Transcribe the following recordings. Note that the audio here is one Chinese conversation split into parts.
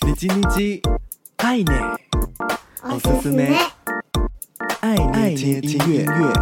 你叽你叽，爱捏，我思思妹，爱捏听音乐。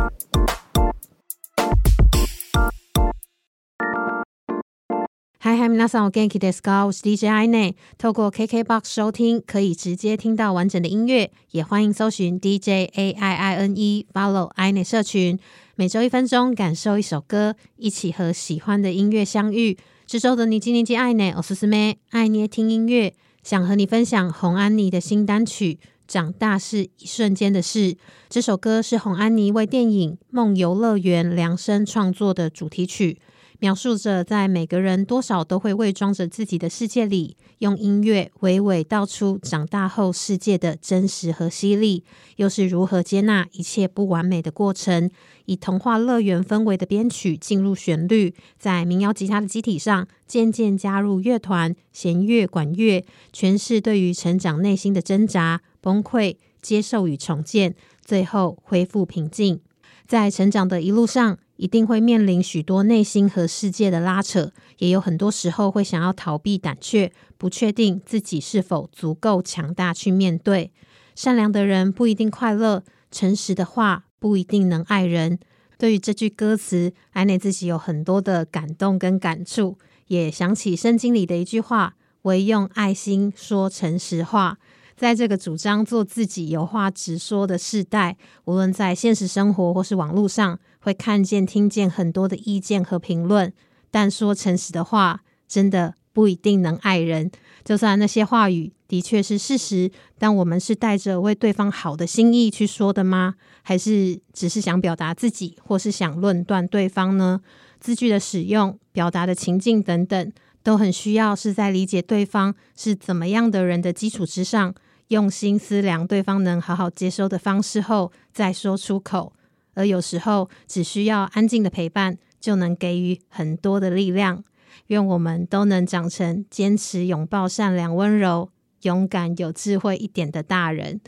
嗨嗨，皆さんお元気ですか？我是 DJ 爱捏。透过 KKBOX 收听，可以直接听到完整的音乐，也欢迎搜寻 DJ A I I N E，follow 爱捏社群。每周一分钟，感受一首歌，一起和喜欢的音乐相遇。这周的你叽你叽爱捏，我是思思妹，爱捏听音乐。 想和你分享洪安妮的新单曲《长大是一瞬间的事》。这首歌是洪安妮为电影《梦游乐园》量身创作的主题曲。描述着在每个人多少都会伪装着自己的世界里，用音乐娓娓道出长大后世界的真实和犀利，又是如何接纳一切不完美的过程。以童话乐园氛围的编曲进入旋律，在民谣吉他的基体上，渐渐加入乐团、弦乐、管乐，诠释对于成长内心的挣扎、崩溃、接受与重建，最后恢复平静。在成长的一路上，一定会面临许多内心和世界的拉扯，也有很多时候会想要逃避、胆怯，不确定自己是否足够强大去面对。善良的人不一定快乐，诚实的话不一定能爱人。对于这句歌词，安内自己有很多的感动跟感触，也想起圣经里的一句话：“唯用爱心说诚实话。”在这个主张做自己、有话直说的时代，无论在现实生活或是网络上，会看见、听见很多的意见和评论。但说诚实的话，真的不一定能爱人。就算那些话语的确是事实，但我们是带着为对方好的心意去说的吗？还是只是想表达自己，或是想论断对方呢？字句的使用、表达的情境等等，都很需要是在理解对方是怎么样的人的基础之上。用心思量对方能好好接收的方式后，再说出口。而有时候，只需要安静的陪伴，就能给予很多的力量。愿我们都能长成坚持拥抱善良、温柔、勇敢、有智慧一点的大人。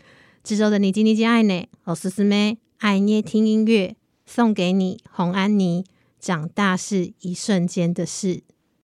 这周的你叽你叽爱捏，我思思妹，爱捏听音乐，送给你红安妮。长大是一瞬间的事。